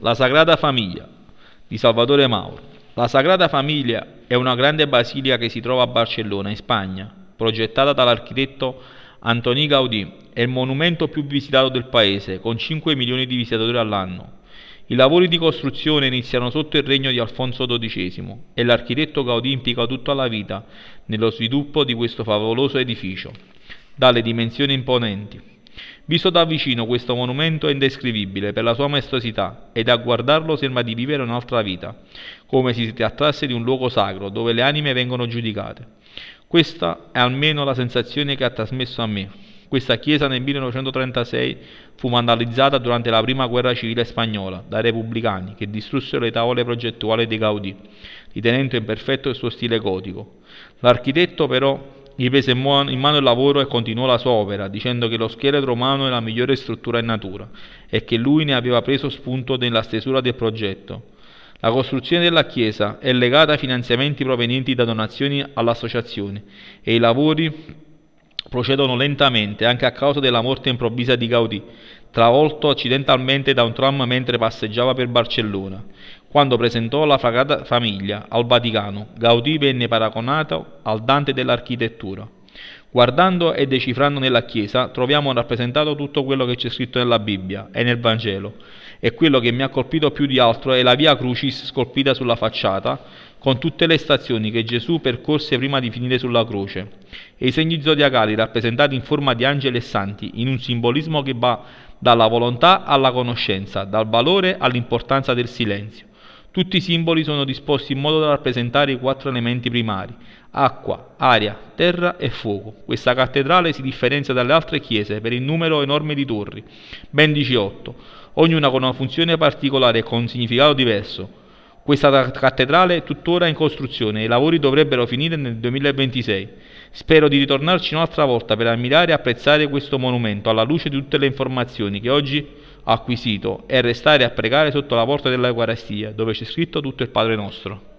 La Sagrada Famiglia di Salvatore Mauro. La Sagrada Famiglia è una grande basilica che si trova a Barcellona, in Spagna, progettata dall'architetto Antoni Gaudì. È il monumento più visitato del paese, con 5 milioni di visitatori all'anno. I lavori di costruzione iniziano sotto il regno di Alfonso XII e l'architetto Gaudì impiega tutta la vita nello sviluppo di questo favoloso edificio, dalle dimensioni imponenti. Visto da vicino questo monumento è indescrivibile per la sua maestosità ed a guardarlo sembra di vivere un'altra vita, come se si trattasse di un luogo sacro dove le anime vengono giudicate. Questa è almeno la sensazione che ha trasmesso a me. Questa chiesa nel 1936 fu vandalizzata durante la prima guerra civile spagnola dai repubblicani che distrussero le tavole progettuali di Gaudì, ritenendo imperfetto il suo stile gotico. L'architetto però gli prese in mano il lavoro e continuò la sua opera, dicendo che lo scheletro umano è la migliore struttura in natura e che lui ne aveva preso spunto nella stesura del progetto. La costruzione della chiesa è legata ai finanziamenti provenienti da donazioni all'associazione e i lavori procedono lentamente anche a causa della morte improvvisa di Gaudì, travolto accidentalmente da un tram mentre passeggiava per Barcellona. Quando presentò la Sagrada Famiglia al Vaticano, Gaudì venne paragonato al Dante dell'architettura. Guardando e decifrando nella Chiesa troviamo rappresentato tutto quello che c'è scritto nella Bibbia e nel Vangelo e quello che mi ha colpito più di altro è la Via Crucis scolpita sulla facciata con tutte le stazioni che Gesù percorse prima di finire sulla croce, e i segni zodiacali rappresentati in forma di angeli e santi, in un simbolismo che va dalla volontà alla conoscenza, dal valore all'importanza del silenzio. Tutti i simboli sono disposti in modo da rappresentare i quattro elementi primari, acqua, aria, terra e fuoco. Questa cattedrale si differenzia dalle altre chiese per il numero enorme di torri, ben 18, ognuna con una funzione particolare e con un significato diverso. Questa cattedrale è tuttora in costruzione e i lavori dovrebbero finire nel 2026. Spero di ritornarci un'altra volta per ammirare e apprezzare questo monumento alla luce di tutte le informazioni che oggi ho acquisito e restare a pregare sotto la porta dell'Eucaristia, dove c'è scritto tutto il Padre nostro.